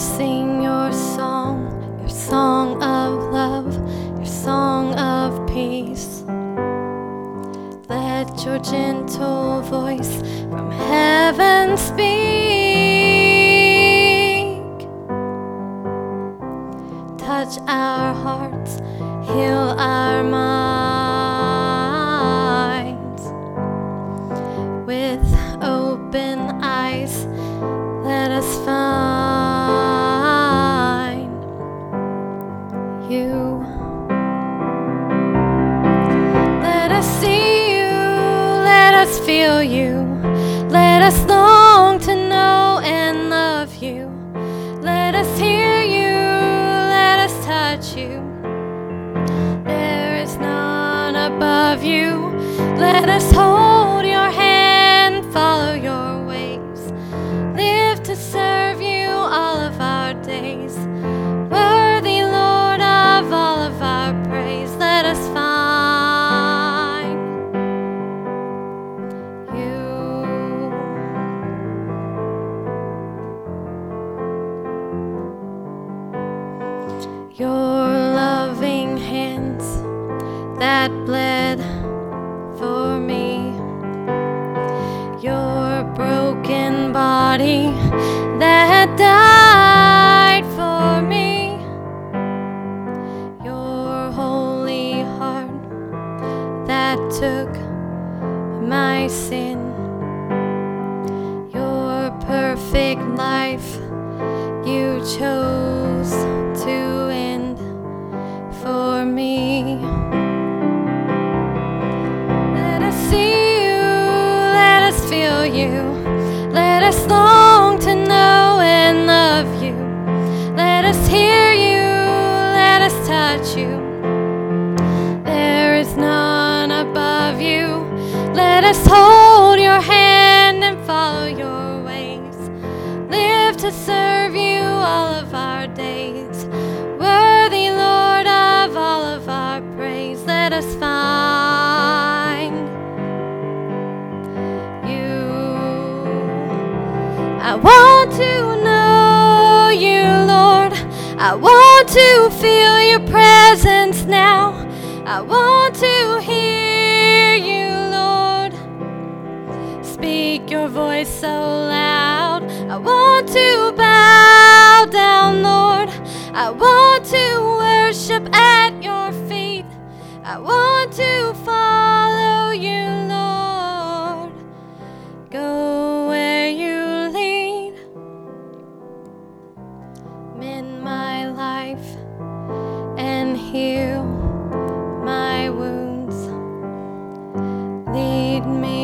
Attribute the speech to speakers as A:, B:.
A: sing your song, your song of love, your song of peace. Let your gentle voice from heaven speak. Touch our hearts, heal our minds. Us feel you, let us long to know and love you. Let us hear you, let us touch you. There is none above you. Let us hold Your loving hands that bled for me, your broken body that died for me, your holy heart that took my sin, your perfect life you chose you, let us long to know and love you. Let us hear you, let us touch you. There is none above you. Let us hold your hand and follow your ways. Live to serve you all of our days. Worthy Lord of all of our praise, let us find I want to know you, Lord. I want to feel your presence now. I want to hear you, Lord. Speak your voice so loud. I want to bow down, Lord. I want to worship at your feet. I want life and heal my wounds. Lead me.